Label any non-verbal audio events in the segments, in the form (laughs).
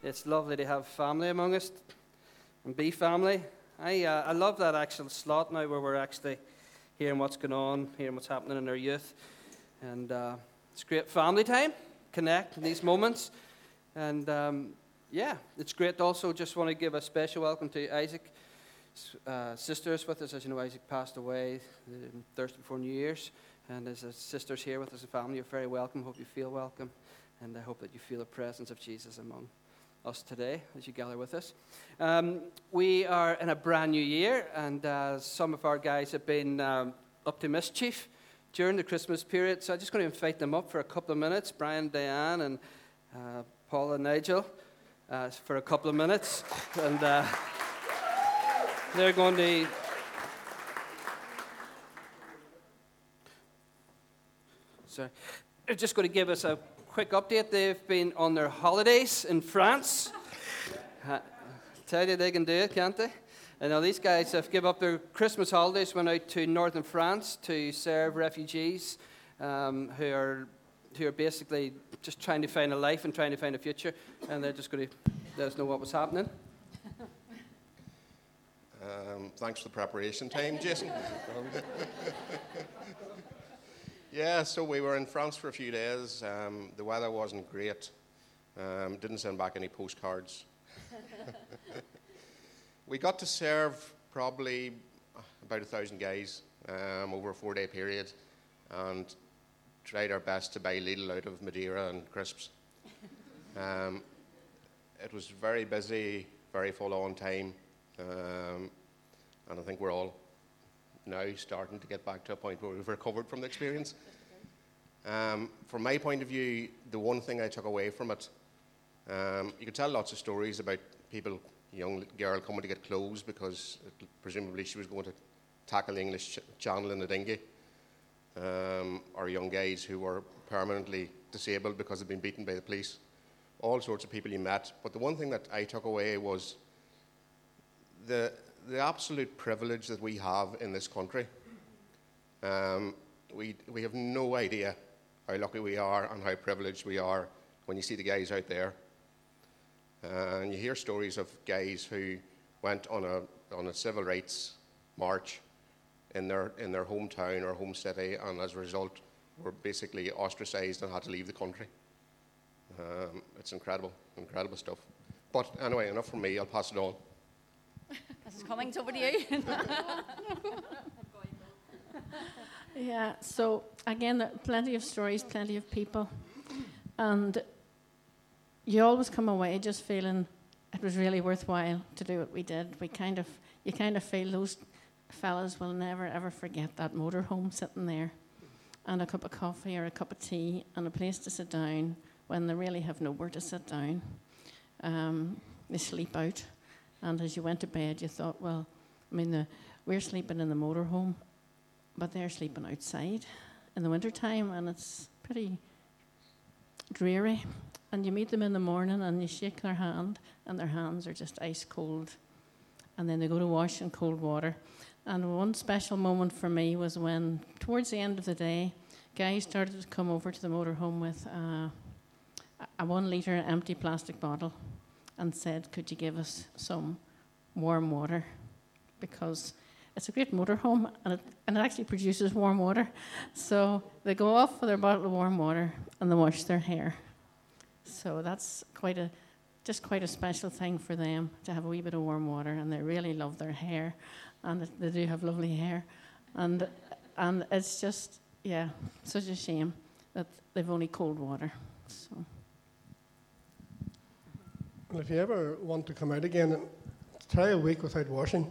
It's lovely to have family among us and be family. I, uh, I love that actual slot now where we're actually hearing what's going on, hearing what's happening in our youth. And uh, it's great family time, connect in these moments. And um, yeah, it's great also. Just want to give a special welcome to Isaac. Uh, sisters with us, as you know, Isaac passed away um, Thursday before New Year's, and as sisters here with us, a family, you're very welcome. Hope you feel welcome, and I hope that you feel the presence of Jesus among us today as you gather with us. Um, we are in a brand new year, and uh, some of our guys have been um, up to mischief during the Christmas period, so I'm just going to invite them up for a couple of minutes Brian, Diane, and uh, Paul and Nigel uh, for a couple of minutes. And uh, they're going to. Sorry. They're just going to give us a quick update. They've been on their holidays in France. Uh, tell you they can do it, can't they? And now these guys have given up their Christmas holidays, went out to northern France to serve refugees um, who are who are basically just trying to find a life and trying to find a future, and they're just going to let us know what was happening. Um, thanks for the preparation time, Jason. (laughs) Yeah, so we were in France for a few days. Um, the weather wasn't great. Um, didn't send back any postcards. (laughs) we got to serve probably about a thousand guys um, over a four day period and tried our best to buy Lidl out of Madeira and crisps. Um, it was very busy, very full on time, um, and I think we're all now starting to get back to a point where we've recovered from the experience. Um, from my point of view, the one thing I took away from it, um, you could tell lots of stories about people, young girl coming to get clothes because it, presumably she was going to tackle the English ch- Channel in a dinghy, um, or young guys who were permanently disabled because they'd been beaten by the police. All sorts of people you met. But the one thing that I took away was the, the absolute privilege that we have in this country. Um, we, we have no idea how lucky we are and how privileged we are when you see the guys out there. Uh, and you hear stories of guys who went on a, on a civil rights march in their, in their hometown or home city, and as a result, were basically ostracized and had to leave the country. Um, it's incredible, incredible stuff. But anyway, enough from me. I'll pass it on. Is coming over to you. (laughs) Yeah, so again, plenty of stories, plenty of people. And you always come away just feeling it was really worthwhile to do what we did. We kind of, you kind of feel those fellas will never ever forget that motorhome sitting there and a cup of coffee or a cup of tea and a place to sit down when they really have nowhere to sit down. Um, they sleep out. And as you went to bed, you thought, well, I mean, the, we're sleeping in the motorhome but they're sleeping outside in the wintertime and it's pretty dreary. And you meet them in the morning and you shake their hand and their hands are just ice cold. And then they go to wash in cold water. And one special moment for me was when, towards the end of the day, guys started to come over to the motorhome with uh, a one litre empty plastic bottle and said, Could you give us some warm water? Because it's a great motorhome and it, and it actually produces warm water. So they go off with their bottle of warm water and they wash their hair. So that's quite a just quite a special thing for them to have a wee bit of warm water and they really love their hair and they do have lovely hair and and it's just yeah such a shame that they've only cold water so if you ever want to come out again try a week without washing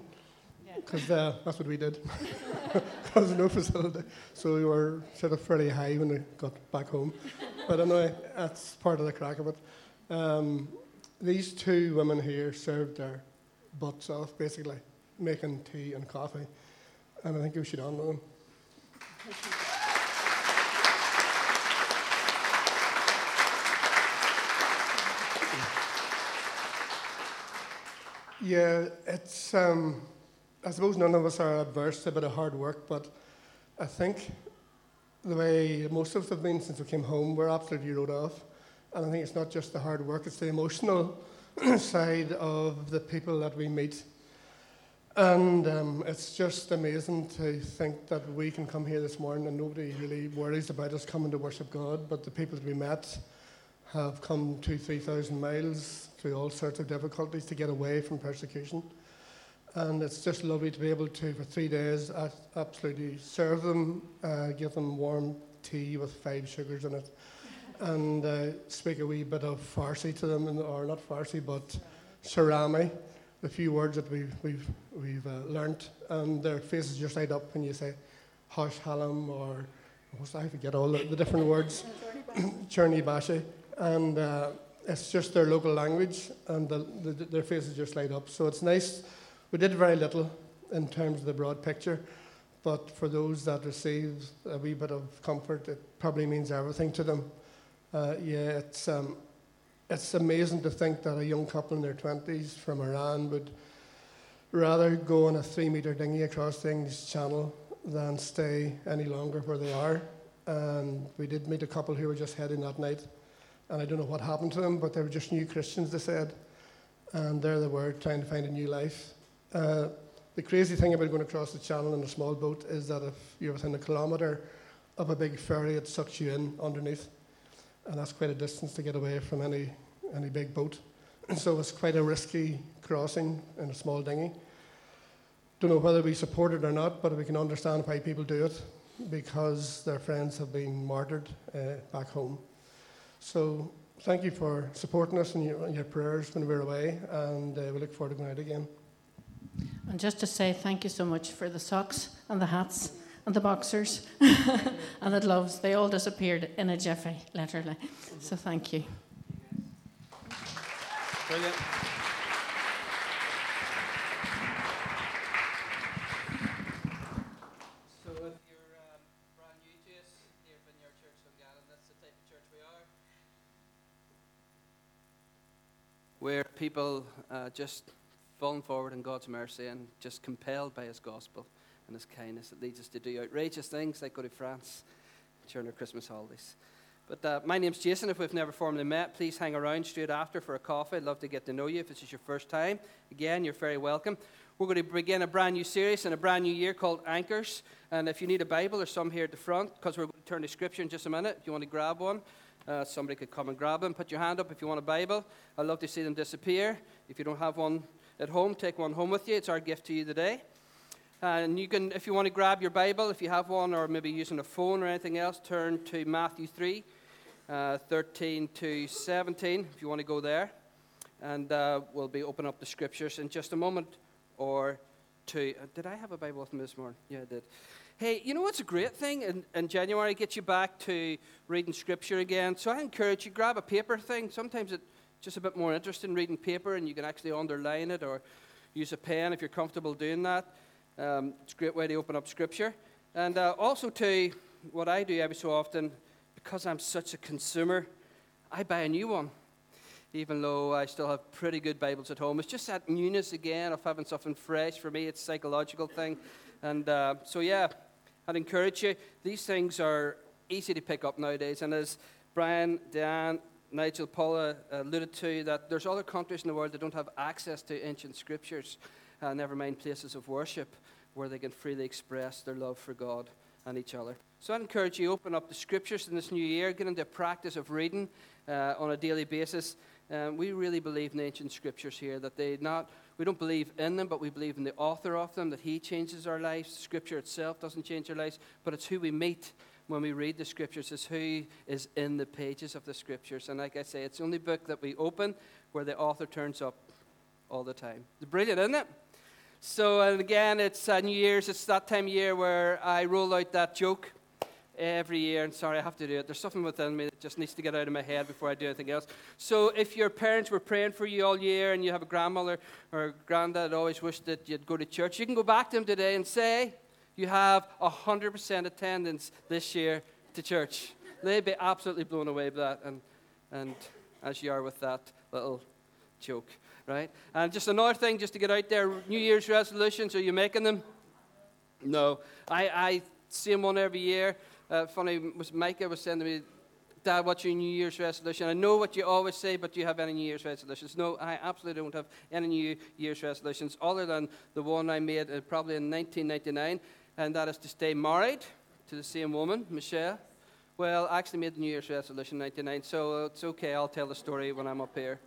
because uh, that's what we did. (laughs) Because no facility, so we were sort of fairly high when we got back home. But anyway, that's part of the crack of it. Um, these two women here served their butts off, basically, making tea and coffee, and I think we should honour them. Yeah, it's. Um, I suppose none of us are adverse to a bit of hard work, but I think the way most of us have been since we came home, we're absolutely rode off. And I think it's not just the hard work, it's the emotional (clears throat) side of the people that we meet. And um, it's just amazing to think that we can come here this morning and nobody really worries about us coming to worship God, but the people that we met have come two, three thousand miles through all sorts of difficulties to get away from persecution. And it's just lovely to be able to, for three days, absolutely serve them, uh, give them warm tea with five sugars in it, and uh, speak a wee bit of Farsi to them, or not Farsi, but Sorani, the few words that we've, we've, we've uh, learnt. And their faces just light up when you say Hosh Halam, or I forget all the, the different words, (coughs) Cherny Bashi and uh, it's just their local language, and the, the, their faces just light up. So it's nice. We did very little in terms of the broad picture, but for those that receive a wee bit of comfort, it probably means everything to them. Uh, yeah, it's um, it's amazing to think that a young couple in their twenties from Iran would rather go on a three-meter dinghy across the English Channel than stay any longer where they are. And we did meet a couple who were just heading that night and I don't know what happened to them, but they were just new Christians, they said. And there they were, trying to find a new life. Uh, the crazy thing about going across the channel in a small boat is that if you're within a kilometre of a big ferry, it sucks you in underneath. And that's quite a distance to get away from any, any big boat. (clears throat) so it's quite a risky crossing in a small dinghy. Don't know whether we support it or not, but we can understand why people do it because their friends have been martyred uh, back home. So thank you for supporting us and your, your prayers when we're away, and uh, we look forward to going out again. And just to say thank you so much for the socks and the hats and the boxers (laughs) and the gloves. They all disappeared in a jiffy, literally. So thank you. Brilliant. Where people uh, just fallen forward in God's mercy and just compelled by His gospel and His kindness that leads us to do outrageous things like go to France during our Christmas holidays. But uh, my name's Jason. If we've never formally met, please hang around straight after for a coffee. I'd love to get to know you. If this is your first time, again, you're very welcome. We're going to begin a brand new series in a brand new year called Anchors. And if you need a Bible, there's some here at the front because we're going to turn to Scripture in just a minute. If you want to grab one, uh, somebody could come and grab them. Put your hand up if you want a Bible. I'd love to see them disappear. If you don't have one at home, take one home with you. It's our gift to you today. And you can, if you want to grab your Bible, if you have one, or maybe using a phone or anything else, turn to Matthew 3, uh, 13 to 17, if you want to go there. And uh, we'll be opening up the scriptures in just a moment or two. Uh, did I have a Bible with me this morning? Yeah, I did. Hey, you know what's a great thing in, in January? Get you back to reading scripture again. So I encourage you, grab a paper thing. Sometimes it's just a bit more interesting reading paper and you can actually underline it or use a pen if you're comfortable doing that. Um, it's a great way to open up scripture. And uh, also, to what I do every so often, because I'm such a consumer, I buy a new one. Even though I still have pretty good Bibles at home, it's just that newness again of having something fresh. For me, it's a psychological thing. And uh, so, yeah, I'd encourage you. These things are easy to pick up nowadays. And as Brian, Dan, Nigel, Paula alluded to, that there's other countries in the world that don't have access to ancient scriptures, uh, never mind places of worship where they can freely express their love for God and each other. So I'd encourage you to open up the scriptures in this new year, get into a practice of reading uh, on a daily basis. Um, we really believe in ancient scriptures here, that they not we don't believe in them, but we believe in the author of them, that he changes our lives. Scripture itself doesn't change our lives, but it's who we meet when we read the scriptures, it's who is in the pages of the scriptures. And like I say, it's the only book that we open where the author turns up all the time. It's brilliant, isn't it? So, and again, it's uh, New Year's. It's that time of year where I roll out that joke every year. And sorry, I have to do it. There's something within me that just needs to get out of my head before I do anything else. So if your parents were praying for you all year and you have a grandmother or a granddad always wished that you'd go to church, you can go back to them today and say, you have 100% attendance this year to church. They'd be absolutely blown away by that. And, and as you are with that little joke, right? And just another thing, just to get out there, New Year's resolutions, are you making them? No. I, I see them one every year. Uh, funny, Micah was saying to me, Dad, what's your New Year's resolution? I know what you always say, but do you have any New Year's resolutions? No, I absolutely don't have any New Year's resolutions other than the one I made uh, probably in 1999, and that is to stay married to the same woman, Michelle. Well, I actually made the New Year's resolution in 99, so it's okay. I'll tell the story when I'm up here.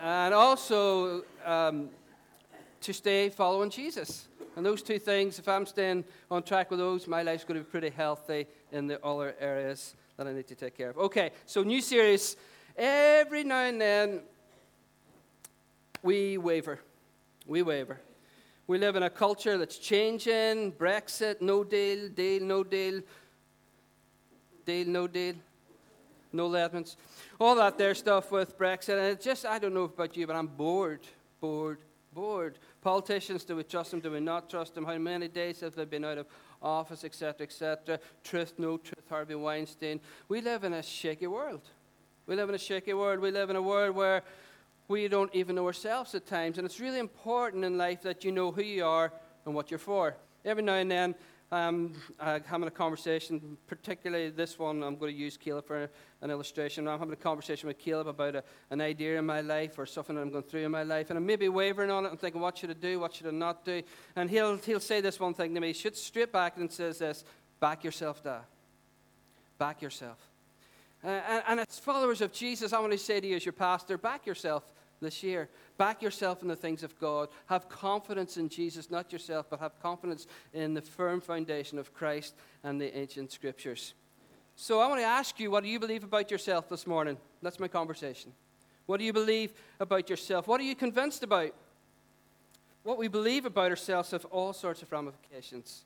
and also um, to stay following Jesus. And those two things, if I'm staying on track with those, my life's going to be pretty healthy in the other areas that I need to take care of. Okay, so new series. Every now and then, we waver. We waver. We live in a culture that's changing Brexit, no deal, deal, no deal, deal, no deal, no Ledmans. All that there stuff with Brexit. And it just, I don't know about you, but I'm bored, bored, bored. Politicians, do we trust them? Do we not trust them? How many days have they been out of office, etc., etc.? Truth, no truth, Harvey Weinstein. We live in a shaky world. We live in a shaky world. We live in a world where we don't even know ourselves at times. And it's really important in life that you know who you are and what you're for. Every now and then, um, uh, having a conversation, particularly this one, I'm going to use Caleb for an illustration. I'm having a conversation with Caleb about a, an idea in my life or something that I'm going through in my life, and I'm maybe wavering on it and thinking, what should I do? What should I not do? And he'll, he'll say this one thing to me. He shoots straight back and says this Back yourself, Dad. Back yourself. Uh, and, and as followers of Jesus, I want to say to you as your pastor, back yourself this year. Back yourself in the things of God. Have confidence in Jesus, not yourself, but have confidence in the firm foundation of Christ and the ancient scriptures. So I want to ask you, what do you believe about yourself this morning? That's my conversation. What do you believe about yourself? What are you convinced about? What we believe about ourselves have all sorts of ramifications.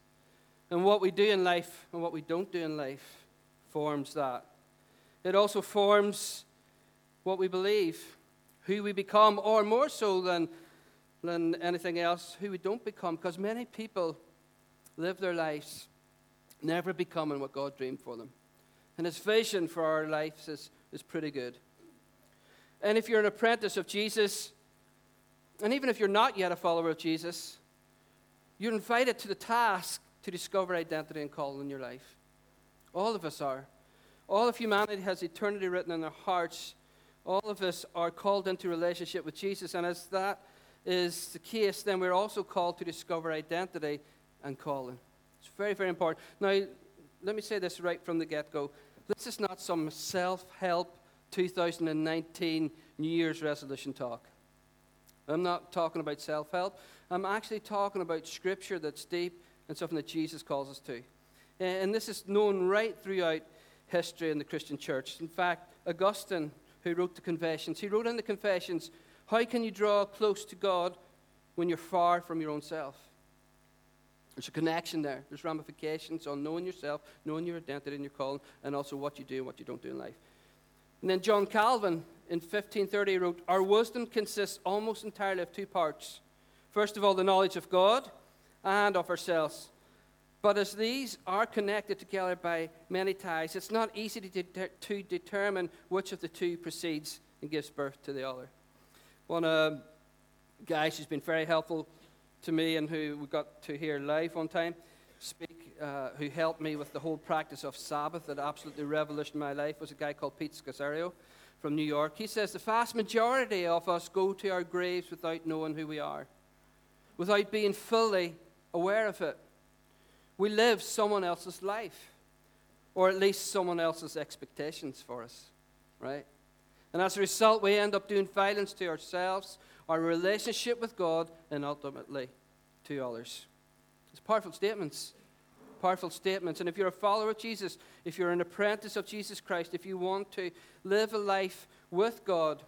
And what we do in life and what we don't do in life forms that. It also forms what we believe who we become, or more so than, than anything else, who we don't become. Because many people live their lives never becoming what God dreamed for them. And his vision for our lives is, is pretty good. And if you're an apprentice of Jesus, and even if you're not yet a follower of Jesus, you're invited to the task to discover identity and calling in your life. All of us are. All of humanity has eternity written in their hearts all of us are called into relationship with Jesus. And as that is the case, then we're also called to discover identity and calling. It's very, very important. Now, let me say this right from the get go. This is not some self help 2019 New Year's resolution talk. I'm not talking about self help. I'm actually talking about scripture that's deep and something that Jesus calls us to. And this is known right throughout history in the Christian church. In fact, Augustine who wrote the Confessions. He wrote in the Confessions, How can you draw close to God when you're far from your own self? There's a connection there. There's ramifications on knowing yourself, knowing your identity and your calling, and also what you do and what you don't do in life. And then John Calvin in 1530 wrote, Our wisdom consists almost entirely of two parts. First of all, the knowledge of God and of ourselves. But as these are connected together by many ties, it's not easy to, de- to determine which of the two proceeds and gives birth to the other. One uh, guy who's been very helpful to me and who we got to hear live one time speak, uh, who helped me with the whole practice of Sabbath that absolutely revolutionized my life, was a guy called Pete Scazzero from New York. He says the vast majority of us go to our graves without knowing who we are, without being fully aware of it. We live someone else's life, or at least someone else's expectations for us, right? And as a result, we end up doing violence to ourselves, our relationship with God, and ultimately to others. It's powerful statements. Powerful statements. And if you're a follower of Jesus, if you're an apprentice of Jesus Christ, if you want to live a life with God,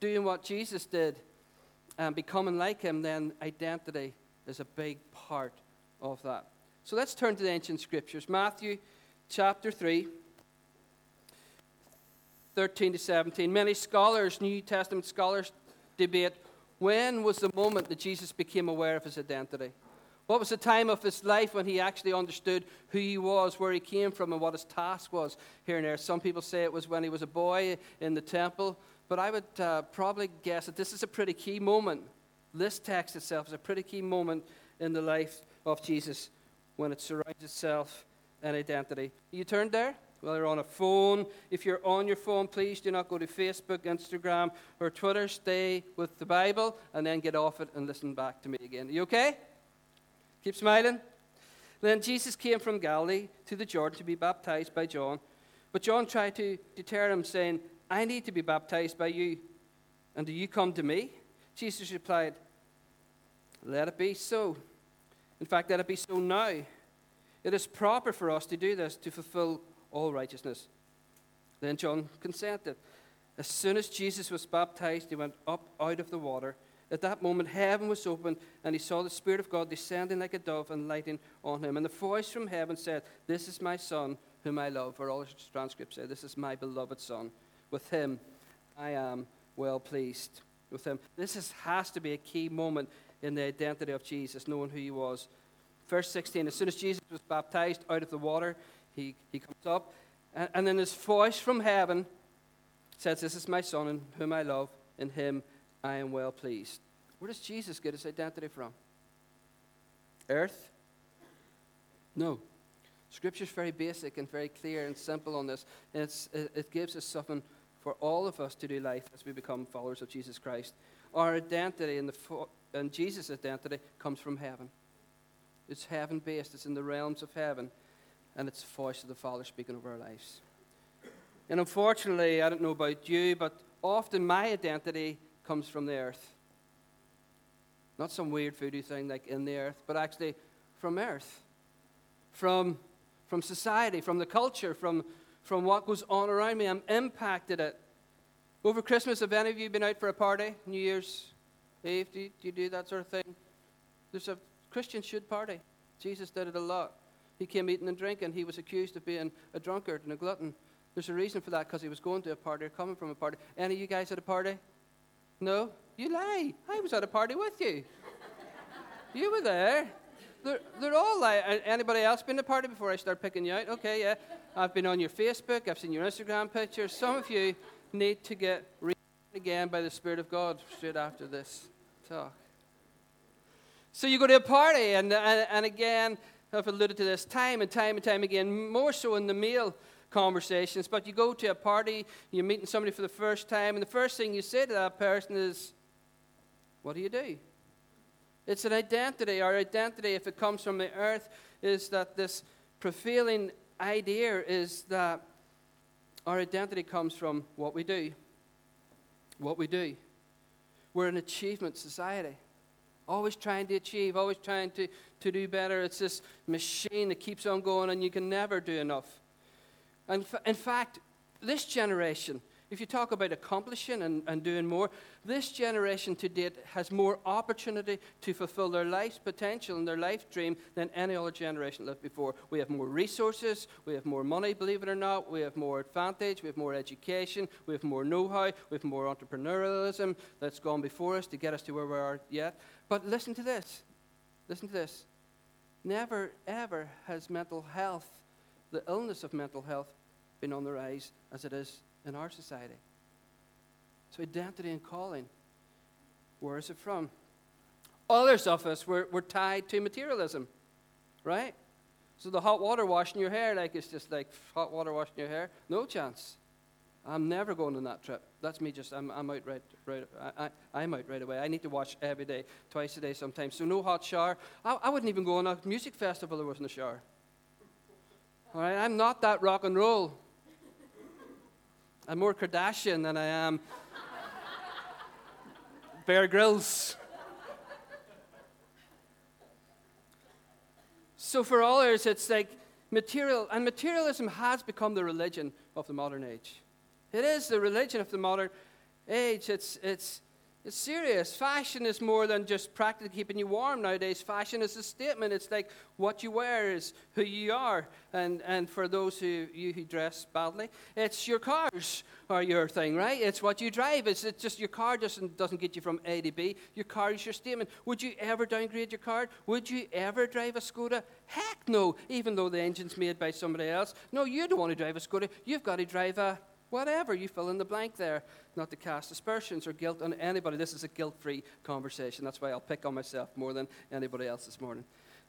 doing what Jesus did, and becoming like Him, then identity is a big part of that. So let's turn to the ancient scriptures. Matthew chapter 3, 13 to 17. Many scholars, New Testament scholars, debate when was the moment that Jesus became aware of his identity? What was the time of his life when he actually understood who he was, where he came from, and what his task was here and there? Some people say it was when he was a boy in the temple, but I would uh, probably guess that this is a pretty key moment. This text itself is a pretty key moment in the life of Jesus when it surrounds itself and identity. You turned there? Well, you're on a phone. If you're on your phone, please do not go to Facebook, Instagram, or Twitter. Stay with the Bible and then get off it and listen back to me again. Are you okay? Keep smiling. Then Jesus came from Galilee to the Jordan to be baptized by John. But John tried to deter him, saying, I need to be baptized by you, and do you come to me? Jesus replied, Let it be so. In fact, let it be so now. It is proper for us to do this to fulfill all righteousness. Then John consented. As soon as Jesus was baptized, he went up out of the water. At that moment, heaven was opened, and he saw the Spirit of God descending like a dove and lighting on him. And the voice from heaven said, This is my Son, whom I love. Or all transcripts say, This is my beloved Son. With him I am well pleased. With him. This is, has to be a key moment in the identity of Jesus, knowing who he was. Verse 16 As soon as Jesus was baptized out of the water, he, he comes up, and, and then this voice from heaven says, This is my Son, in whom I love. In him I am well pleased. Where does Jesus get his identity from? Earth? No. Scripture is very basic and very clear and simple on this. And it, it gives us something for all of us to do life as we become followers of Jesus Christ. Our identity in the, and Jesus' identity comes from heaven. It's heaven based, it's in the realms of heaven, and it's the voice of the Father speaking over our lives. And unfortunately, I don't know about you, but often my identity comes from the earth. Not some weird voodoo thing like in the earth, but actually from earth, from, from society, from the culture, from, from what goes on around me. I'm impacted it. Over Christmas, have any of you been out for a party? New Year's Eve? Do you, do you do that sort of thing? There's a Christian should party. Jesus did it a lot. He came eating and drinking. He was accused of being a drunkard and a glutton. There's a reason for that because he was going to a party or coming from a party. Any of you guys at a party? No? You lie. I was at a party with you. (laughs) you were there. They're, they're all like, anybody else been to a party before I start picking you out? Okay, yeah. I've been on your Facebook, I've seen your Instagram pictures. Some of you need to get read again by the Spirit of God straight after this talk. So you go to a party, and, and, and again, I've alluded to this time and time and time again, more so in the male conversations, but you go to a party, you're meeting somebody for the first time, and the first thing you say to that person is, What do you do? It's an identity. Our identity, if it comes from the earth, is that this prevailing idea is that our identity comes from what we do. What we do. We're an achievement society. Always trying to achieve, always trying to, to do better. It's this machine that keeps on going, and you can never do enough. And in fact, this generation, if you talk about accomplishing and, and doing more, this generation to date has more opportunity to fulfill their life's potential and their life dream than any other generation lived before. We have more resources, we have more money, believe it or not, we have more advantage, we have more education, we have more know how, we have more entrepreneurialism that's gone before us to get us to where we are yet. But listen to this. Listen to this. Never, ever has mental health, the illness of mental health, been on the rise as it is in our society. So, identity and calling, where is it from? Others of us were, were tied to materialism, right? So, the hot water washing your hair, like it's just like hot water washing your hair, no chance. I'm never going on that trip. That's me just, I'm, I'm out right, right I, I, am out right away. I need to wash every day, twice a day sometimes. So no hot shower. I, I wouldn't even go on a music festival if there wasn't a shower. All right, I'm not that rock and roll. I'm more Kardashian than I am Bear Grylls. So for others, it's like material, and materialism has become the religion of the modern age. It is the religion of the modern age. It's, it's, it's serious. Fashion is more than just practically keeping you warm nowadays. Fashion is a statement. It's like what you wear is who you are. And, and for those who you who dress badly, it's your cars are your thing, right? It's what you drive. It's, it's just your car doesn't, doesn't get you from A to B. Your car is your statement. Would you ever downgrade your car? Would you ever drive a Skoda? Heck no, even though the engine's made by somebody else. No, you don't want to drive a Skoda. You've got to drive a Whatever, you fill in the blank there. Not to cast aspersions or guilt on anybody. This is a guilt free conversation. That's why I'll pick on myself more than anybody else this morning.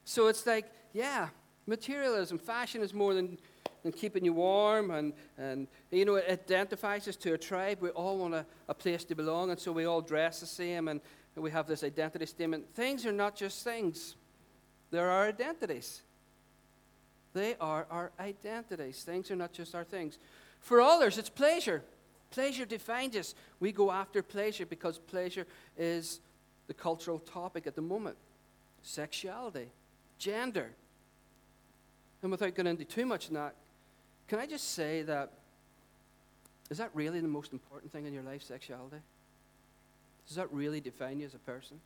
So it's like, yeah, materialism, fashion is more than and keeping you warm, and, and you know, it identifies us to a tribe. We all want a, a place to belong, and so we all dress the same, and, we have this identity statement. Things are not just things, they're our identities. They are our identities. Things are not just our things. For others, it's pleasure. Pleasure defines us. We go after pleasure because pleasure is the cultural topic at the moment sexuality, gender. And without going into too much in that, can I just say that is that really the most important thing in your life, sexuality? Does that really define you as a person?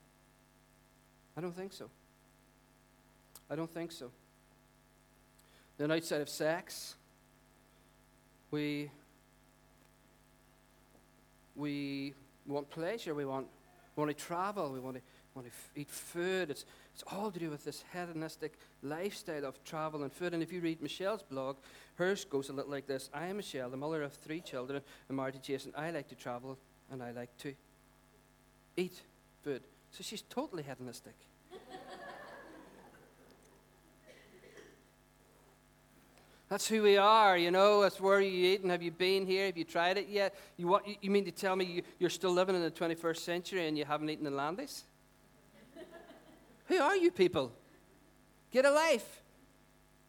I don't think so. I don't think so. Then outside of sex, we we want pleasure, we want, we want to travel, we want to, want to eat food. It's, it's all to do with this hedonistic lifestyle of travel and food. And if you read Michelle's blog, hers goes a little like this I am Michelle, the mother of three children, and married to Jason. I like to travel, and I like to eat food. So she's totally hedonistic. That's who we are, you know. That's where you eat, and have you been here? Have you tried it yet? You, you mean to tell me you, you're still living in the 21st century and you haven't eaten in Landis? (laughs) who are you people? Get a life.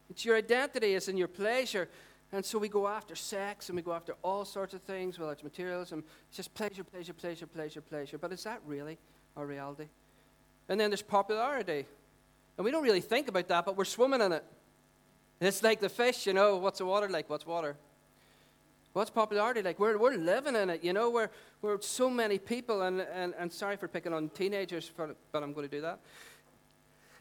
It's your identity, it's in your pleasure. And so we go after sex and we go after all sorts of things, whether it's materialism, it's just pleasure, pleasure, pleasure, pleasure, pleasure. But is that really our reality? And then there's popularity. And we don't really think about that, but we're swimming in it. It's like the fish, you know. What's the water like? What's water? What's popularity like? We're, we're living in it, you know. We're, we're so many people, and, and, and sorry for picking on teenagers, for, but I'm going to do that.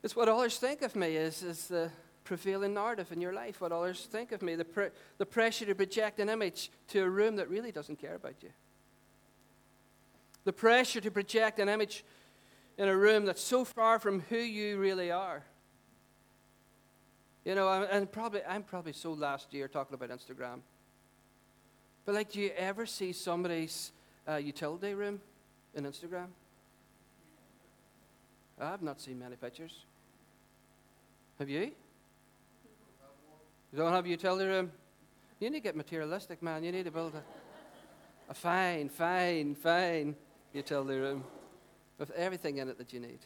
It's what others think of me is, is the prevailing narrative in your life, what others think of me, the, the pressure to project an image to a room that really doesn't care about you. The pressure to project an image in a room that's so far from who you really are. You know, and probably I'm probably so last year talking about Instagram. But like, do you ever see somebody's uh, utility room in Instagram? I've not seen many pictures. Have you? You don't have a utility room? You need to get materialistic, man. You need to build a, a fine, fine, fine utility room with everything in it that you need.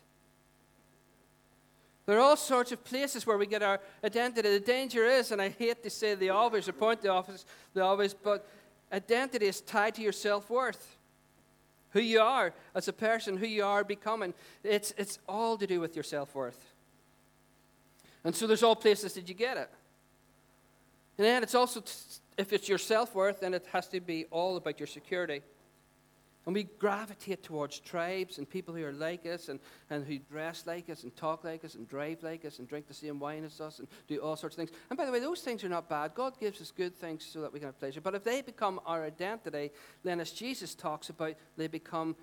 There are all sorts of places where we get our identity. The danger is, and I hate to say the obvious or point the obvious, the obvious, but identity is tied to your self worth. Who you are as a person, who you are becoming. It's, it's all to do with your self worth. And so there's all places that you get it. And then it's also, if it's your self worth, then it has to be all about your security. And we gravitate towards tribes and people who are like us and, and who dress like us and talk like us and drive like us and drink the same wine as us and do all sorts of things. And by the way, those things are not bad. God gives us good things so that we can have pleasure. But if they become our identity, then as Jesus talks about, they become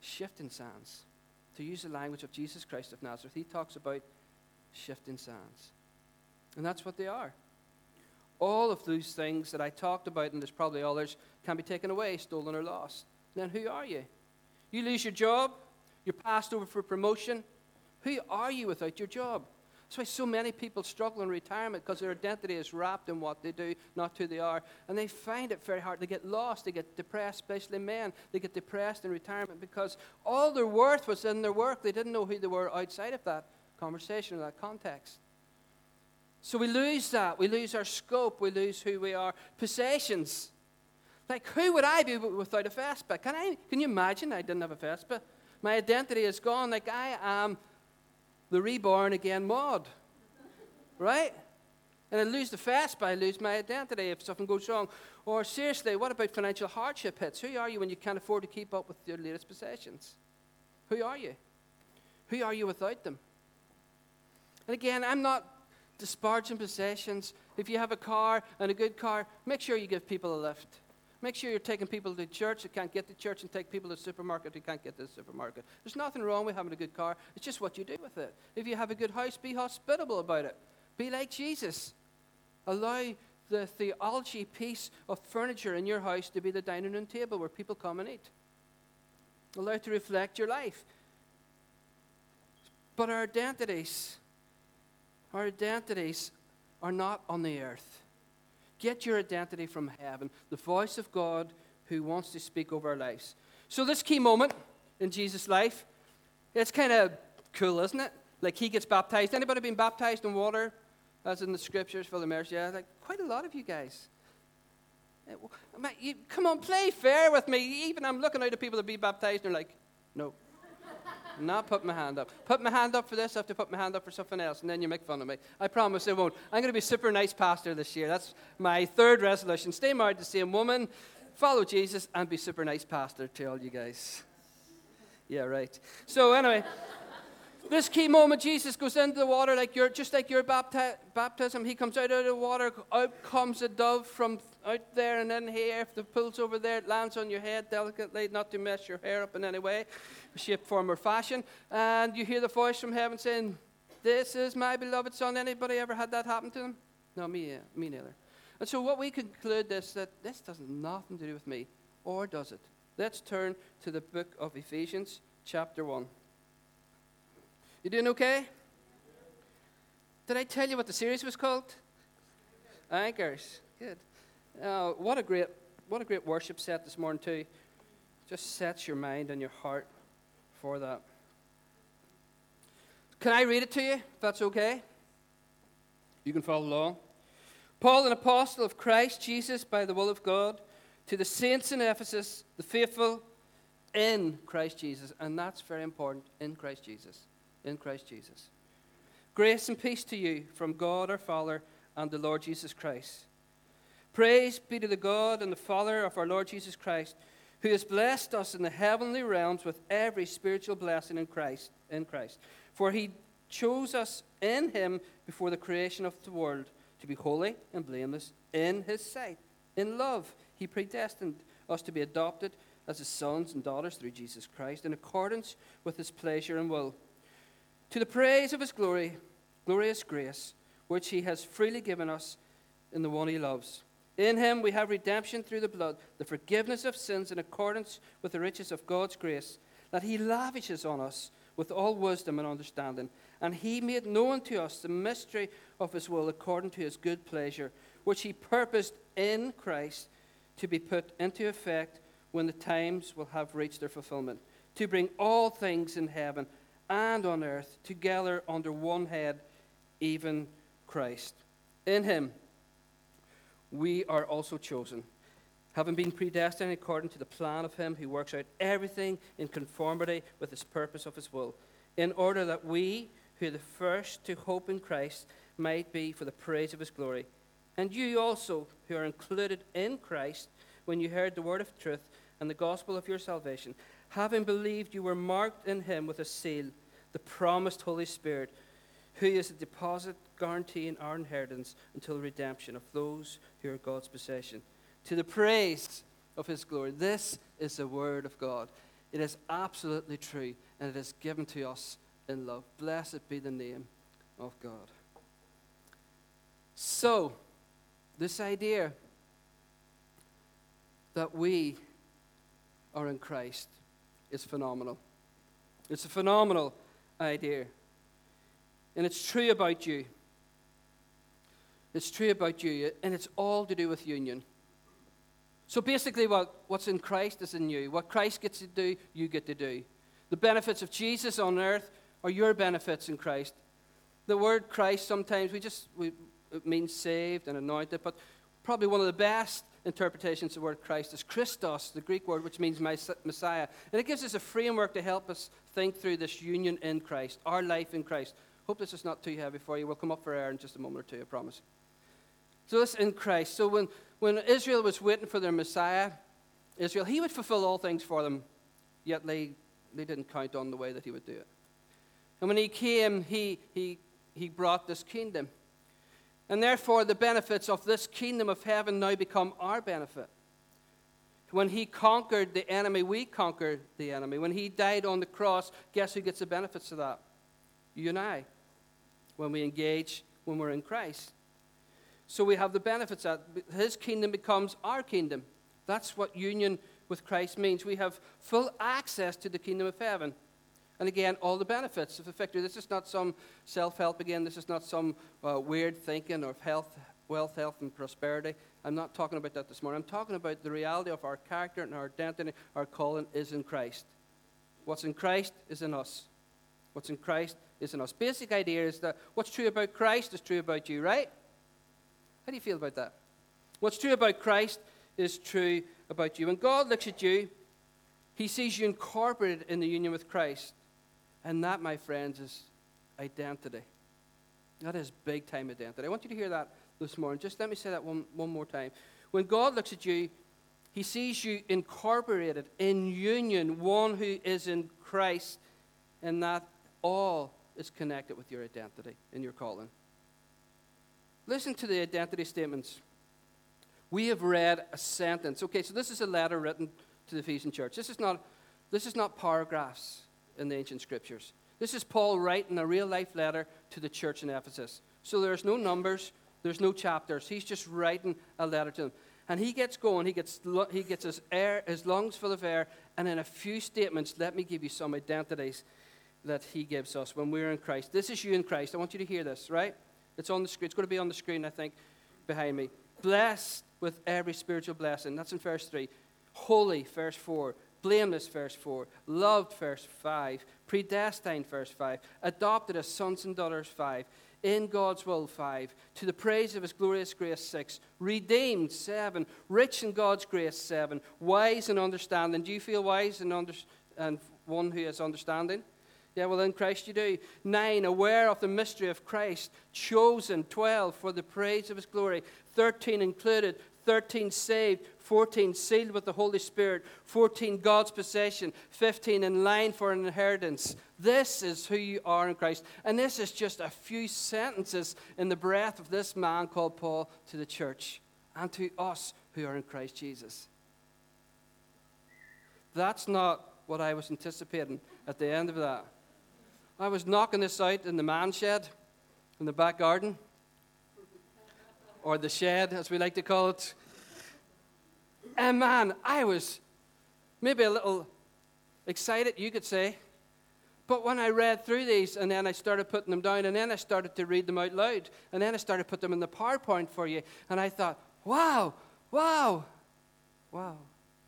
shifting sands. To use the language of Jesus Christ of Nazareth, he talks about shifting sands. And that's what they are. All of those things that I talked about, and there's probably others, can be taken away, stolen, or lost then who are you? You lose your job, you're passed over for promotion. Who are you without your job? That's why so many people struggle in retirement because their identity is wrapped in what they do, not who they are. And they find it very hard. They get lost, they get depressed, especially men. They get depressed in retirement because all their worth was in their work. They didn't know who they were outside of that conversation or that context. So we lose that. We lose our scope. We lose who we are. Possessions. Like, who would I be without a Vespa? Can, I, can you imagine I didn't have a Vespa? My identity is gone. Like, I am the reborn again mod. Right? And I lose the Vespa, I lose my identity if something goes wrong. Or seriously, what about financial hardship hits? Who are you when you can't afford to keep up with your latest possessions? Who are you? Who are you without them? And again, I'm not disparaging possessions. If you have a car and a good car, make sure you give people a lift. Make sure you're taking people to church that can't get to church and take people to the supermarket who can't get to the supermarket. There's nothing wrong with having a good car. It's just what you do with it. If you have a good house, be hospitable about it. Be like Jesus. Allow the theology piece of furniture in your house to be the dining room table where people come and eat. Allow it to reflect your life. But our identities, our identities are not on the earth. Get your identity from heaven, the voice of God who wants to speak over our lives. So, this key moment in Jesus' life, it's kind of cool, isn't it? Like he gets baptized. Anybody been baptized in water, as in the scriptures, for the immersion? Yeah, like quite a lot of you guys. Eh, come on, play fair with me. Even I'm looking out at people that be baptized, and they're like, no. Not put my hand up. Put my hand up for this, I have to put my hand up for something else, and then you make fun of me. I promise I won't. I'm going to be super nice pastor this year. That's my third resolution. Stay married to the same woman, follow Jesus, and be super nice pastor to all you guys. Yeah, right. So, anyway. This key moment, Jesus goes into the water like you're just like your bapti- baptism. He comes out of the water, out comes a dove from out there and in here. If the pool's over there, it lands on your head delicately, not to mess your hair up in any way, shape, form, or fashion. And you hear the voice from heaven saying, This is my beloved son. Anybody ever had that happen to them? No, me, uh, me neither. And so what we conclude is that this doesn't nothing to do with me, or does it? Let's turn to the book of Ephesians, chapter 1. You doing okay? Did I tell you what the series was called? Anchors. Good. Uh, what a great, what a great worship set this morning too. Just sets your mind and your heart for that. Can I read it to you? If that's okay. You can follow along. Paul, an apostle of Christ Jesus by the will of God, to the saints in Ephesus, the faithful in Christ Jesus, and that's very important. In Christ Jesus in Christ Jesus. Grace and peace to you from God our Father and the Lord Jesus Christ. Praise be to the God and the Father of our Lord Jesus Christ, who has blessed us in the heavenly realms with every spiritual blessing in Christ, in Christ. For he chose us in him before the creation of the world to be holy and blameless in his sight. In love, he predestined us to be adopted as his sons and daughters through Jesus Christ in accordance with his pleasure and will to the praise of his glory, glorious grace, which he has freely given us in the one he loves. In him we have redemption through the blood, the forgiveness of sins in accordance with the riches of God's grace, that he lavishes on us with all wisdom and understanding. And he made known to us the mystery of his will according to his good pleasure, which he purposed in Christ to be put into effect when the times will have reached their fulfillment, to bring all things in heaven and on earth together under one head, even Christ. In him we are also chosen, having been predestined according to the plan of him who works out everything in conformity with his purpose of his will, in order that we, who are the first to hope in Christ, might be for the praise of his glory. And you also, who are included in Christ, when you heard the word of truth and the gospel of your salvation, having believed you were marked in him with a seal, the promised Holy Spirit, who is a deposit guaranteeing our inheritance until redemption of those who are God's possession. To the praise of his glory. This is the word of God. It is absolutely true, and it is given to us in love. Blessed be the name of God. So, this idea that we are in Christ is phenomenal. It's a phenomenal idea. And it's true about you. It's true about you, and it's all to do with union. So basically, what, what's in Christ is in you. What Christ gets to do, you get to do. The benefits of Jesus on earth are your benefits in Christ. The word Christ, sometimes we just, we, it means saved and anointed, but probably one of the best interpretations of the word Christ is Christos, the Greek word which means Messiah. And it gives us a framework to help us think through this union in Christ, our life in Christ. Hope this is not too heavy for you. We'll come up for air in just a moment or two, I promise. So this in Christ. So when, when Israel was waiting for their Messiah, Israel, he would fulfill all things for them, yet they, they didn't count on the way that he would do it. And when he came, he, he, he brought this kingdom. And therefore, the benefits of this kingdom of heaven now become our benefit. When he conquered the enemy, we conquered the enemy. When he died on the cross, guess who gets the benefits of that? You and I. When we engage, when we're in Christ. So we have the benefits that his kingdom becomes our kingdom. That's what union with Christ means. We have full access to the kingdom of heaven. And again, all the benefits of the victory. This is not some self help again. This is not some uh, weird thinking or health wealth, health, and prosperity. I'm not talking about that this morning. I'm talking about the reality of our character and our identity, our calling is in Christ. What's in Christ is in us. What's in Christ is in us. Basic idea is that what's true about Christ is true about you, right? How do you feel about that? What's true about Christ is true about you. When God looks at you, he sees you incorporated in the union with Christ. And that, my friends, is identity. That is big time identity. I want you to hear that this morning. Just let me say that one, one more time. When God looks at you, he sees you incorporated in union, one who is in Christ, and that all is connected with your identity and your calling. Listen to the identity statements. We have read a sentence. Okay, so this is a letter written to the Ephesian church. This is not, this is not paragraphs in the ancient scriptures. This is Paul writing a real life letter to the church in Ephesus. So there's no numbers, there's no chapters. He's just writing a letter to them. And he gets going, he gets, he gets his, air, his lungs full of air, and in a few statements, let me give you some identities that he gives us when we're in Christ. This is you in Christ. I want you to hear this, right? It's on the screen. It's going to be on the screen, I think, behind me. Blessed with every spiritual blessing. That's in verse 3. Holy, verse 4. Blameless, verse 4. Loved, verse 5. Predestined, verse 5. Adopted as sons and daughters, 5. In God's will, 5. To the praise of his glorious grace, 6. Redeemed, 7. Rich in God's grace, 7. Wise in understanding. Do you feel wise and, under- and one who has understanding? Yeah, well, in Christ you do. Nine, aware of the mystery of Christ, chosen. Twelve, for the praise of his glory. Thirteen, included. Thirteen, saved. Fourteen, sealed with the Holy Spirit. Fourteen, God's possession. Fifteen, in line for an inheritance. This is who you are in Christ. And this is just a few sentences in the breath of this man called Paul to the church and to us who are in Christ Jesus. That's not what I was anticipating at the end of that. I was knocking this out in the man shed in the back garden, or the shed, as we like to call it. And man, I was maybe a little excited, you could say. But when I read through these, and then I started putting them down, and then I started to read them out loud, and then I started to put them in the PowerPoint for you, and I thought, wow, wow, wow.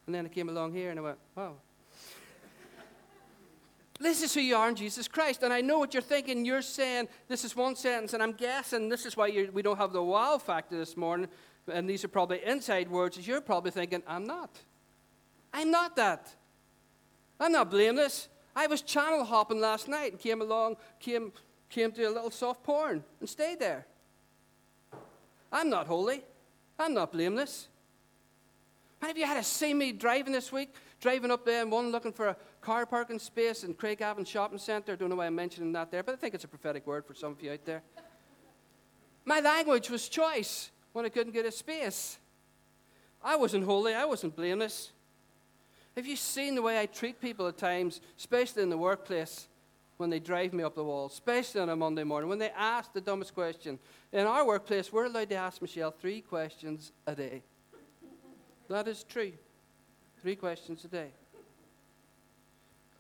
And then I came along here and I went, wow. This is who you are in Jesus Christ. And I know what you're thinking. You're saying this is one sentence, and I'm guessing this is why we don't have the wow factor this morning. And these are probably inside words, as you're probably thinking, I'm not. I'm not that. I'm not blameless. I was channel hopping last night and came along, came, came to a little soft porn and stayed there. I'm not holy. I'm not blameless. Have you had to see me driving this week? Driving up there and one looking for a car parking space in Craigavon Shopping Centre. I Don't know why I'm mentioning that there, but I think it's a prophetic word for some of you out there. My language was choice when I couldn't get a space. I wasn't holy, I wasn't blameless. Have you seen the way I treat people at times, especially in the workplace, when they drive me up the wall, especially on a Monday morning, when they ask the dumbest question? In our workplace, we're allowed to ask Michelle three questions a day. That is true. Three questions a day.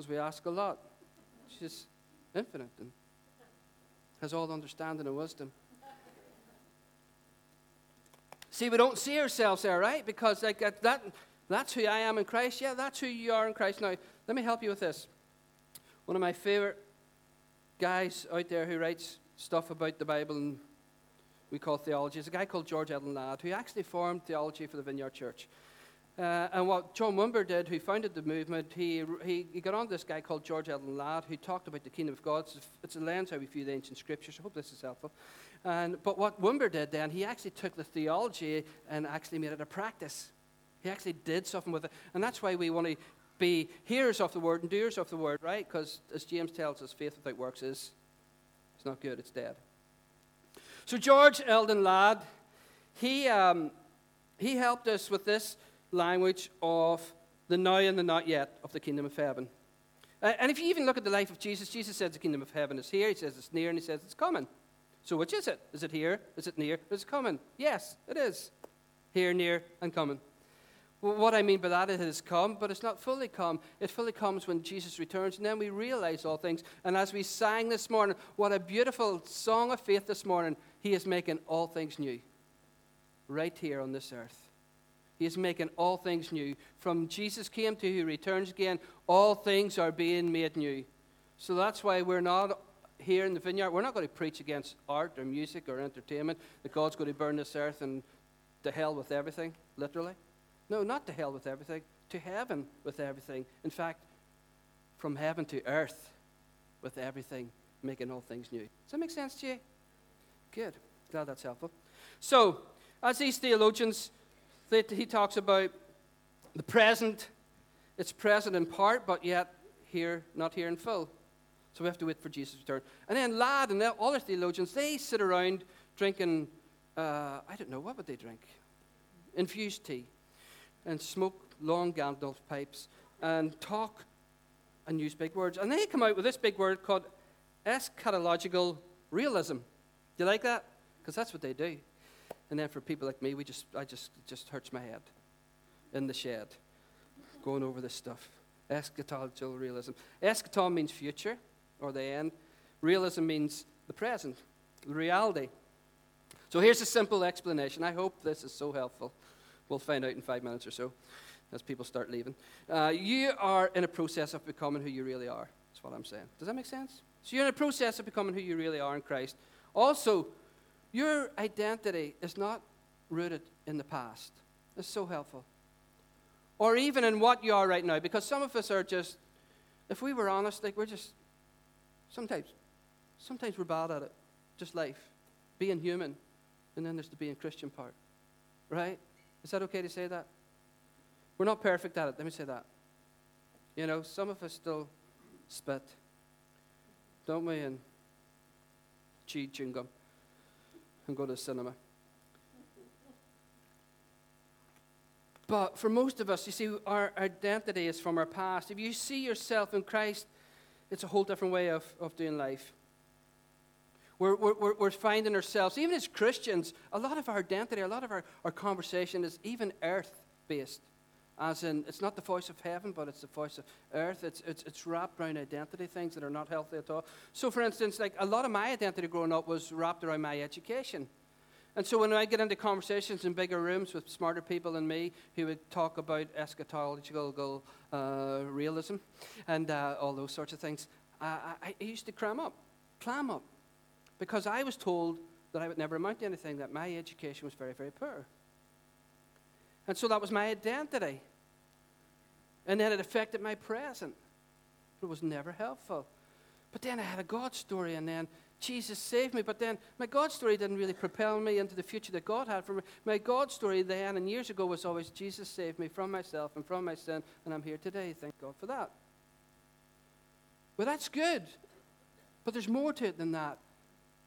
Because we ask a lot. She's infinite and has all understanding and wisdom. See, we don't see ourselves there, right? Because like that, that's who I am in Christ. Yeah, that's who you are in Christ. Now, let me help you with this. One of my favorite guys out there who writes stuff about the Bible and we call theology is a guy called George Eldon Ladd, who actually formed theology for the Vineyard Church. Uh, and what John Wimber did, who founded the movement, he, he, he got on this guy called George Eldon Ladd, who talked about the kingdom of God. It's a, it's a lens how we view the ancient scriptures. I hope this is helpful. And, but what Wimber did then, he actually took the theology and actually made it a practice. He actually did something with it. And that's why we want to be hearers of the word and doers of the word, right? Because as James tells us, faith without works is it's not good, it's dead. So George Eldon Ladd, he, um, he helped us with this language of the now and the not yet of the kingdom of heaven. Uh, and if you even look at the life of Jesus, Jesus says the kingdom of heaven is here, he says it's near, and he says it's coming. So which is it? Is it here? Is it near? Is it coming? Yes, it is. Here, near, and coming. Well, what I mean by that is it has come, but it's not fully come. It fully comes when Jesus returns, and then we realize all things. And as we sang this morning, what a beautiful song of faith this morning. He is making all things new. right here on this earth. He is making all things new. From Jesus came to who returns again, all things are being made new. So that's why we're not here in the vineyard. We're not going to preach against art or music or entertainment, that God's going to burn this earth and to hell with everything, literally. No, not to hell with everything, to heaven with everything. In fact, from heaven to earth with everything, making all things new. Does that make sense to you? Good. Glad that's helpful. So, as these theologians, they, he talks about the present. It's present in part, but yet here, not here in full. So we have to wait for Jesus' return. And then Ladd and the other theologians, they sit around drinking, uh, I don't know, what would they drink? Infused tea. And smoke long Gandalf pipes and talk and use big words. And they come out with this big word called eschatological realism. Do you like that? Because that's what they do. And then for people like me, we just, I just, just hurts my head in the shed going over this stuff. Eschatological realism. Eschaton means future or the end. Realism means the present, reality. So here's a simple explanation. I hope this is so helpful. We'll find out in five minutes or so as people start leaving. Uh, you are in a process of becoming who you really are. That's what I'm saying. Does that make sense? So you're in a process of becoming who you really are in Christ. Also, your identity is not rooted in the past. It's so helpful. Or even in what you are right now, because some of us are just, if we were honest, like we're just, sometimes, sometimes we're bad at it. Just life, being human. And then there's the being Christian part. Right? Is that okay to say that? We're not perfect at it. Let me say that. You know, some of us still spit, don't we? And chew chewing gum and go to the cinema. But for most of us, you see, our identity is from our past. If you see yourself in Christ, it's a whole different way of, of doing life. We're, we're, we're finding ourselves, even as Christians, a lot of our identity, a lot of our, our conversation is even earth based. As in, it's not the voice of heaven, but it's the voice of earth. It's, it's, it's wrapped around identity things that are not healthy at all. So, for instance, like a lot of my identity growing up was wrapped around my education. And so when I get into conversations in bigger rooms with smarter people than me who would talk about eschatological uh, realism and uh, all those sorts of things, I, I, used to cram up, clam up, because I was told that I would never amount to anything, that my education was very, very poor. And so that was my identity. And then it affected my present. It was never helpful. But then I had a God story, and then Jesus saved me. But then my God story didn't really propel me into the future that God had for me. My God story then and years ago was always Jesus saved me from myself and from my sin, and I'm here today. Thank God for that. Well, that's good. But there's more to it than that.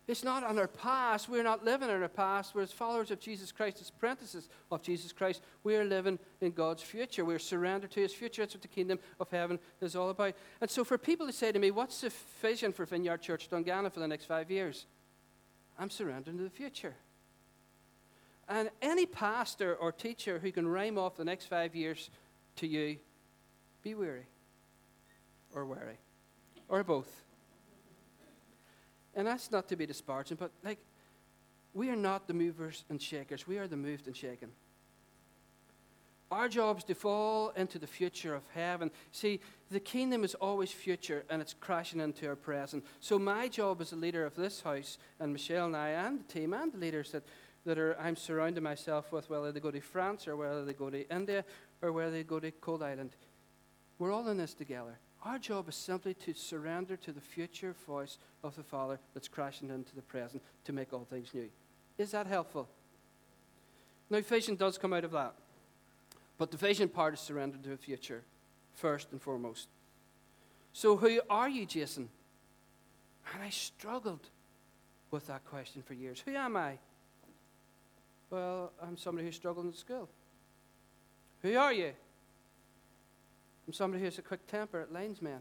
It's not on our past. We're not living in our past. We're as followers of Jesus Christ, as apprentices of Jesus Christ. We are living in God's future. We're surrendered to His future. That's what the kingdom of heaven is all about. And so, for people to say to me, What's the vision for Vineyard Church Dungannon for the next five years? I'm surrendering to the future. And any pastor or teacher who can rhyme off the next five years to you, be weary or wary or both. And that's not to be disparaging, but like, we are not the movers and shakers. We are the moved and shaken. Our job is to fall into the future of heaven. See, the kingdom is always future and it's crashing into our present. So, my job as a leader of this house, and Michelle and I, and the team, and the leaders that, that are, I'm surrounding myself with, whether they go to France or whether they go to India or whether they go to Coalisland, we're all in this together. Our job is simply to surrender to the future voice of the Father that's crashing into the present to make all things new. Is that helpful? Now, vision does come out of that. But the vision part is surrender to the future, first and foremost. So, who are you, Jason? And I struggled with that question for years. Who am I? Well, I'm somebody who struggled in school. Who are you? I'm somebody who has a quick temper at linesmen.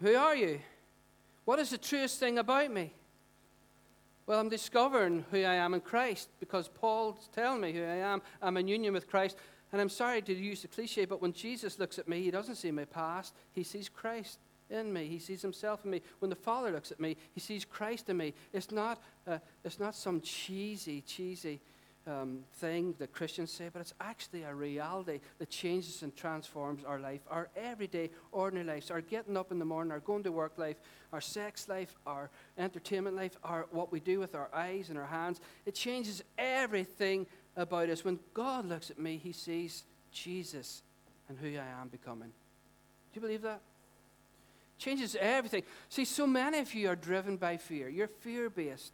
Who are you? What is the truest thing about me? Well, I'm discovering who I am in Christ because Paul's telling me who I am. I'm in union with Christ. And I'm sorry to use the cliche, but when Jesus looks at me, he doesn't see my past, he sees Christ in me. He sees himself in me. When the Father looks at me, he sees Christ in me. It's not, uh, it's not some cheesy, cheesy um, thing that Christians say, but it's actually a reality that changes and transforms our life, our everyday, ordinary lives, our getting up in the morning, our going to work life, our sex life, our entertainment life, our what we do with our eyes and our hands. It changes everything about us. When God looks at me, He sees Jesus and who I am becoming. Do you believe that? Changes everything. See, so many of you are driven by fear. You're fear based.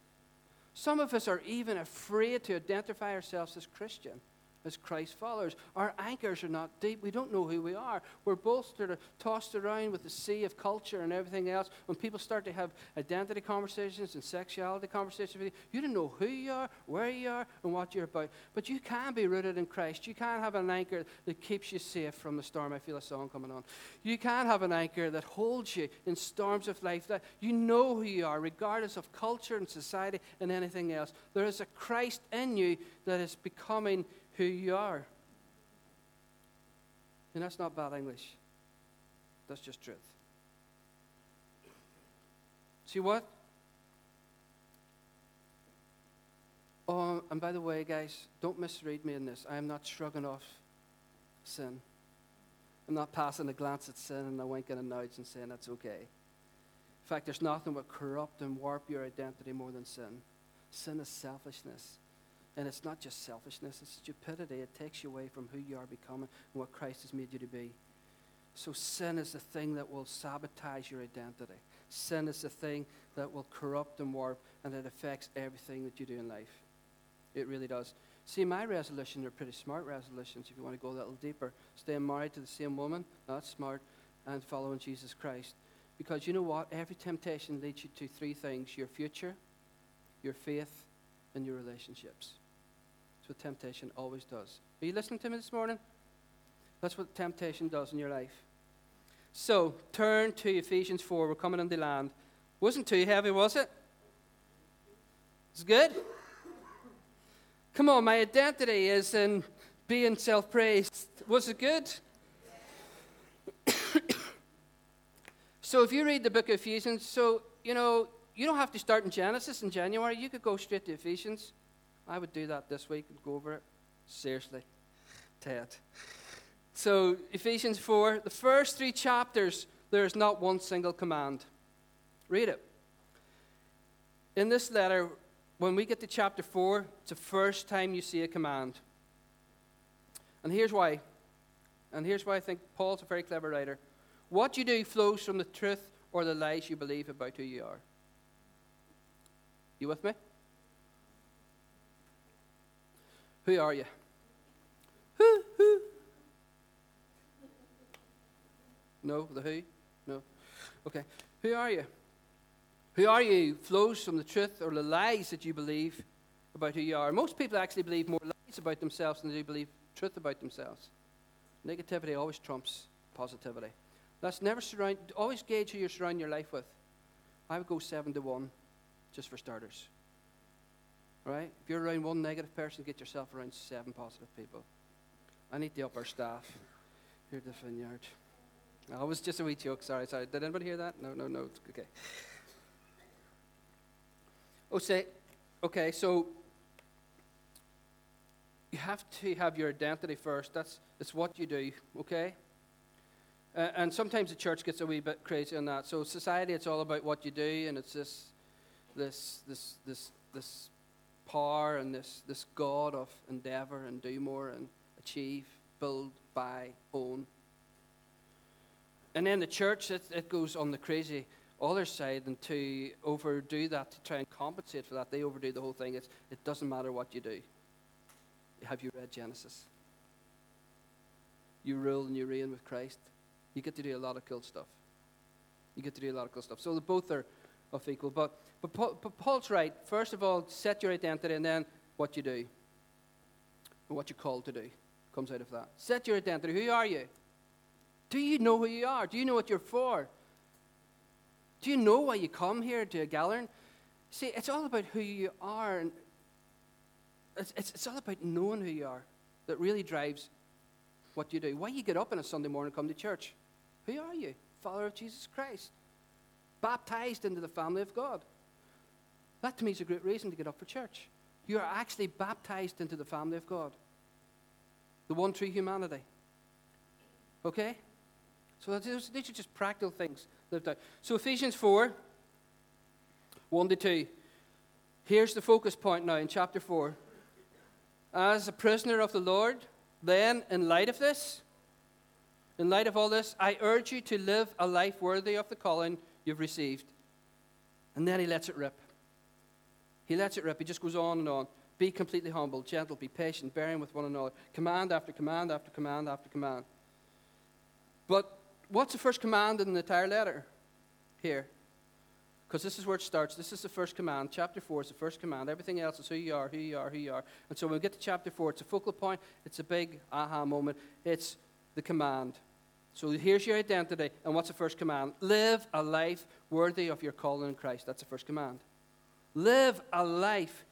Some of us are even afraid to identify ourselves as Christian as Christ followers. Our anchors are not deep. We don't know who we are. We're sort of uh, tossed around with the sea of culture and everything else. When people start to have identity conversations and sexuality conversations with you, you don't know who you are, where you are, and what you're about. But you can be rooted in Christ. You can have an anchor that keeps you safe from the storm. I feel a song coming on. You can have an anchor that holds you in storms of life. That you know who you are, regardless of culture and society and anything else. There is a Christ in you that is becoming who you are. And that's not bad English, that's just truth. See what? Oh, and by the way, guys, don't misread me in this. I am not shrugging off sin. I'm not passing a glance at sin and a wink and a nudge and saying that's okay. In fact, there's nothing but corrupt and warp your identity more than sin. Sin is selfishness. And it's not just selfishness, it's stupidity. It takes you away from who you are becoming and what Christ has made you to be. So, sin is the thing that will sabotage your identity. Sin is the thing that will corrupt and warp, and it affects everything that you do in life. It really does. See, my resolutions are pretty smart resolutions if you want to go a little deeper. Staying married to the same woman, that's smart, and following Jesus Christ. Because you know what? Every temptation leads you to three things your future, your faith, and your relationships. What temptation always does. Are you listening to me this morning? That's what temptation does in your life. So, turn to Ephesians 4. We're coming on the land. Wasn't too heavy, was it? It's good? Come on, my identity is in being self praised. Was it good? (coughs) so, if you read the book of Ephesians, so, you know, you don't have to start in Genesis in January. You could go straight to Ephesians. I would do that this week and go over it. Seriously. Ted. So, Ephesians 4, the first three chapters, there is not one single command. Read it. In this letter, when we get to chapter 4, it's the first time you see a command. And here's why. And here's why I think Paul's a very clever writer. What you do flows from the truth or the lies you believe about who you are. You with me? Who are you? Who? Who? No, the who? No. Okay. Who are you? Who are you flows from the truth or the lies that you believe about who you are. Most people actually believe more lies about themselves than they believe truth about themselves. Negativity always trumps positivity. Let's never surround, always gauge who you surround your life with. I would go seven to one, just for starters. Right? If you're around one negative person, get yourself around seven positive people. I need the upper staff here at the vineyard. I was just a wee joke. Sorry, sorry. Did anybody hear that? No, no, no. It's okay. Oh, say, okay, so you have to have your identity first. That's, that's what you do, okay? Uh, and sometimes the church gets a wee bit crazy on that. So society, it's all about what you do, and it's this, this, this, this, this power and this, this God of endeavor and do more and achieve, build, buy, own. And then the church, it, it goes on the crazy other side and to overdo that, to try and compensate for that. They overdo the whole thing. It's, it doesn't matter what you do. Have you read Genesis? You rule and you reign with Christ. You get to do a lot of cool stuff. You get to do a lot of cool stuff. So the both are of equal. But, but, Paul, but Paul's right. First of all, set your identity and then what you do. And what you're called to do comes out of that. Set your identity. Who are you? Do you know who you are? Do you know what you're for? Do you know why you come here to a gathering? See, it's all about who you are. And it's, it's, it's all about knowing who you are that really drives what you do. Why you get up on a Sunday morning and come to church? Who are you? Follower of Jesus Christ. Baptized into the family of God. That to me is a great reason to get up for church. You are actually baptized into the family of God, the one true humanity. Okay? So these are just practical things lived out. So Ephesians 4 1 to 2. Here's the focus point now in chapter 4. As a prisoner of the Lord, then, in light of this, in light of all this, I urge you to live a life worthy of the calling you've received. And then he lets it rip. He lets it rip. He just goes on and on. Be completely humble, gentle, be patient, bearing with one another. Command after command after command after command. But what's the first command in the entire letter here? Because this is where it starts. This is the first command. Chapter 4 is the first command. Everything else is who you are, who you are, who you are. And so when we get to chapter 4, it's a focal point. It's a big aha moment. It's the command. So here's your identity. And what's the first command? Live a life worthy of your calling in Christ. That's the first command. Live a life.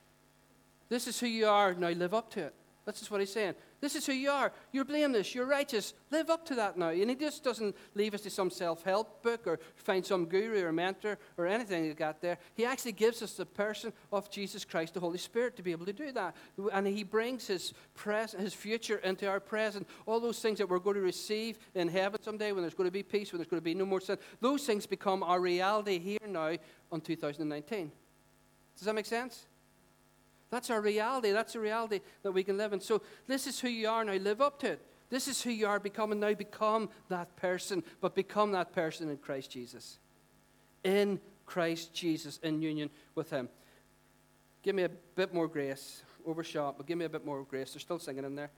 This is who you are. Now live up to it. That's just what he's saying. This is who you are. You're blameless. You're righteous. Live up to that now. And he just doesn't leave us to some self help book or find some guru or mentor or anything he got there. He actually gives us the person of Jesus Christ, the Holy Spirit, to be able to do that. And he brings his, present, his future into our present. All those things that we're going to receive in heaven someday when there's going to be peace, when there's going to be no more sin, those things become our reality here now on 2019. Does that make sense? That's our reality. That's the reality that we can live in. So, this is who you are now. Live up to it. This is who you are becoming now. Become that person, but become that person in Christ Jesus. In Christ Jesus, in union with Him. Give me a bit more grace. Overshot, but give me a bit more grace. They're still singing in there.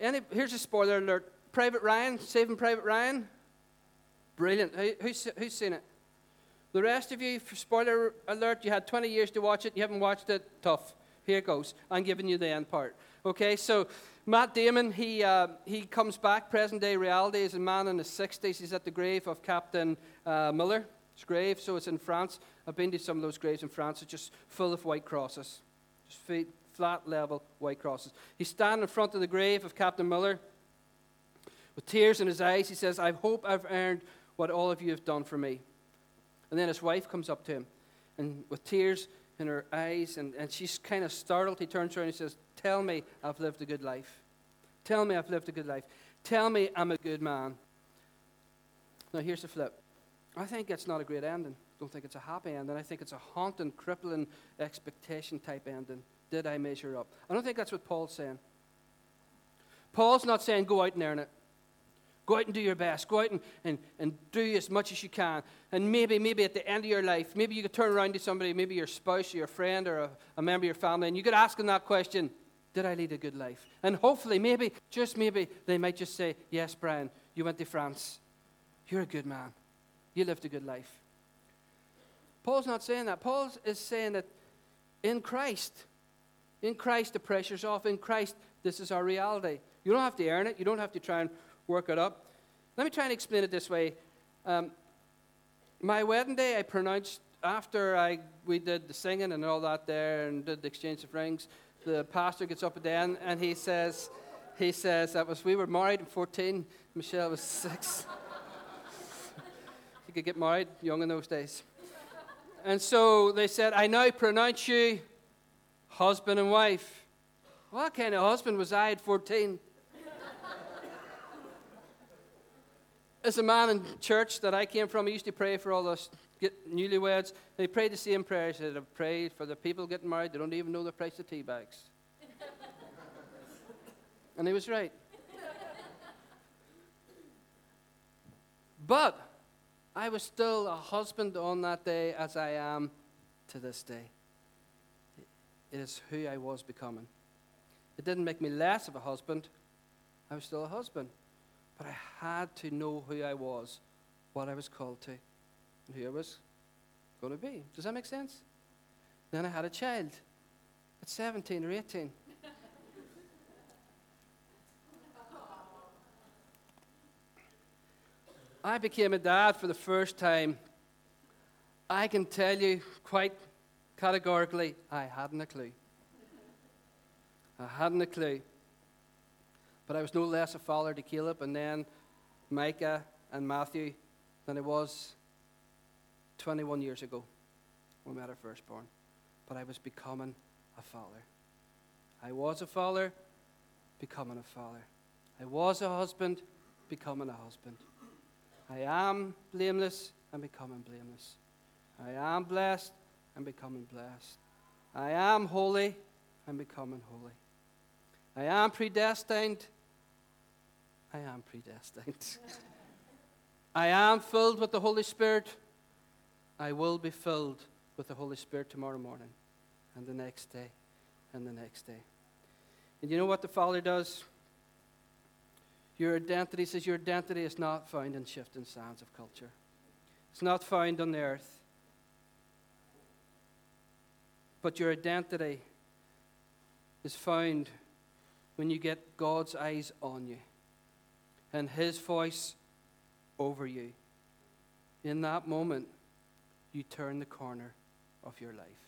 Any, here's a spoiler alert Private Ryan, Saving Private Ryan. Brilliant. Who, who's, who's seen it? The rest of you, spoiler alert, you had 20 years to watch it, you haven't watched it, tough. Here it goes. I'm giving you the end part. Okay, so Matt Damon, he, uh, he comes back, present day reality, as a man in his 60s. He's at the grave of Captain uh, Miller's grave, so it's in France. I've been to some of those graves in France. It's just full of white crosses, just feet, flat level white crosses. He's standing in front of the grave of Captain Miller with tears in his eyes. He says, I hope I've earned what all of you have done for me. And then his wife comes up to him, and with tears in her eyes, and, and she's kind of startled. He turns around and says, Tell me I've lived a good life. Tell me I've lived a good life. Tell me I'm a good man. Now, here's the flip. I think it's not a great ending. I don't think it's a happy ending. I think it's a haunting, crippling expectation type ending. Did I measure up? I don't think that's what Paul's saying. Paul's not saying go out and earn it. Go out and do your best. Go out and, and, and do as much as you can. And maybe, maybe at the end of your life, maybe you could turn around to somebody, maybe your spouse or your friend or a, a member of your family, and you could ask them that question Did I lead a good life? And hopefully, maybe, just maybe, they might just say, Yes, Brian, you went to France. You're a good man. You lived a good life. Paul's not saying that. Paul is saying that in Christ, in Christ, the pressure's off. In Christ, this is our reality. You don't have to earn it. You don't have to try and work it up. Let me try and explain it this way. Um, my wedding day, I pronounced after I we did the singing and all that there and did the exchange of rings. The pastor gets up at the end and he says, he says that was we were married at 14. Michelle was six. (laughs) you could get married young in those days. And so they said, I now pronounce you husband and wife. What kind of husband was I at 14? As a man in church that I came from, I used to pray for all those newlyweds. They prayed the same prayers said, I prayed for the people getting married. They don't even know the price of tea bags. (laughs) and he was right. but I was still a husband on that day as I am to this day. It is who I was becoming. It didn't make me less of a husband. I was still a husband. But I had to know who I was, what I was called to, and who I was going to be. Does that make sense? Then I had a child at 17 or 18. I became a dad for the first time. I can tell you quite categorically, I hadn't a clue. I hadn't a clue. But I was no less a father to Caleb and then Micah and Matthew than I was 21 years ago when we had our firstborn. But I was becoming a father. I was a father, becoming a father. I was a husband, becoming a husband. I am blameless and becoming blameless. I am blessed and becoming blessed. I am holy and becoming holy. I am predestined. I am predestined. (laughs) I am filled with the Holy Spirit. I will be filled with the Holy Spirit tomorrow morning and the next day and the next day. And you know what the Father does? Your identity says your identity is not found in shifting sands of culture. It's not found on the earth. But your identity is found when you get God's eyes on you and His voice over you. In that moment, you turn the corner of your life.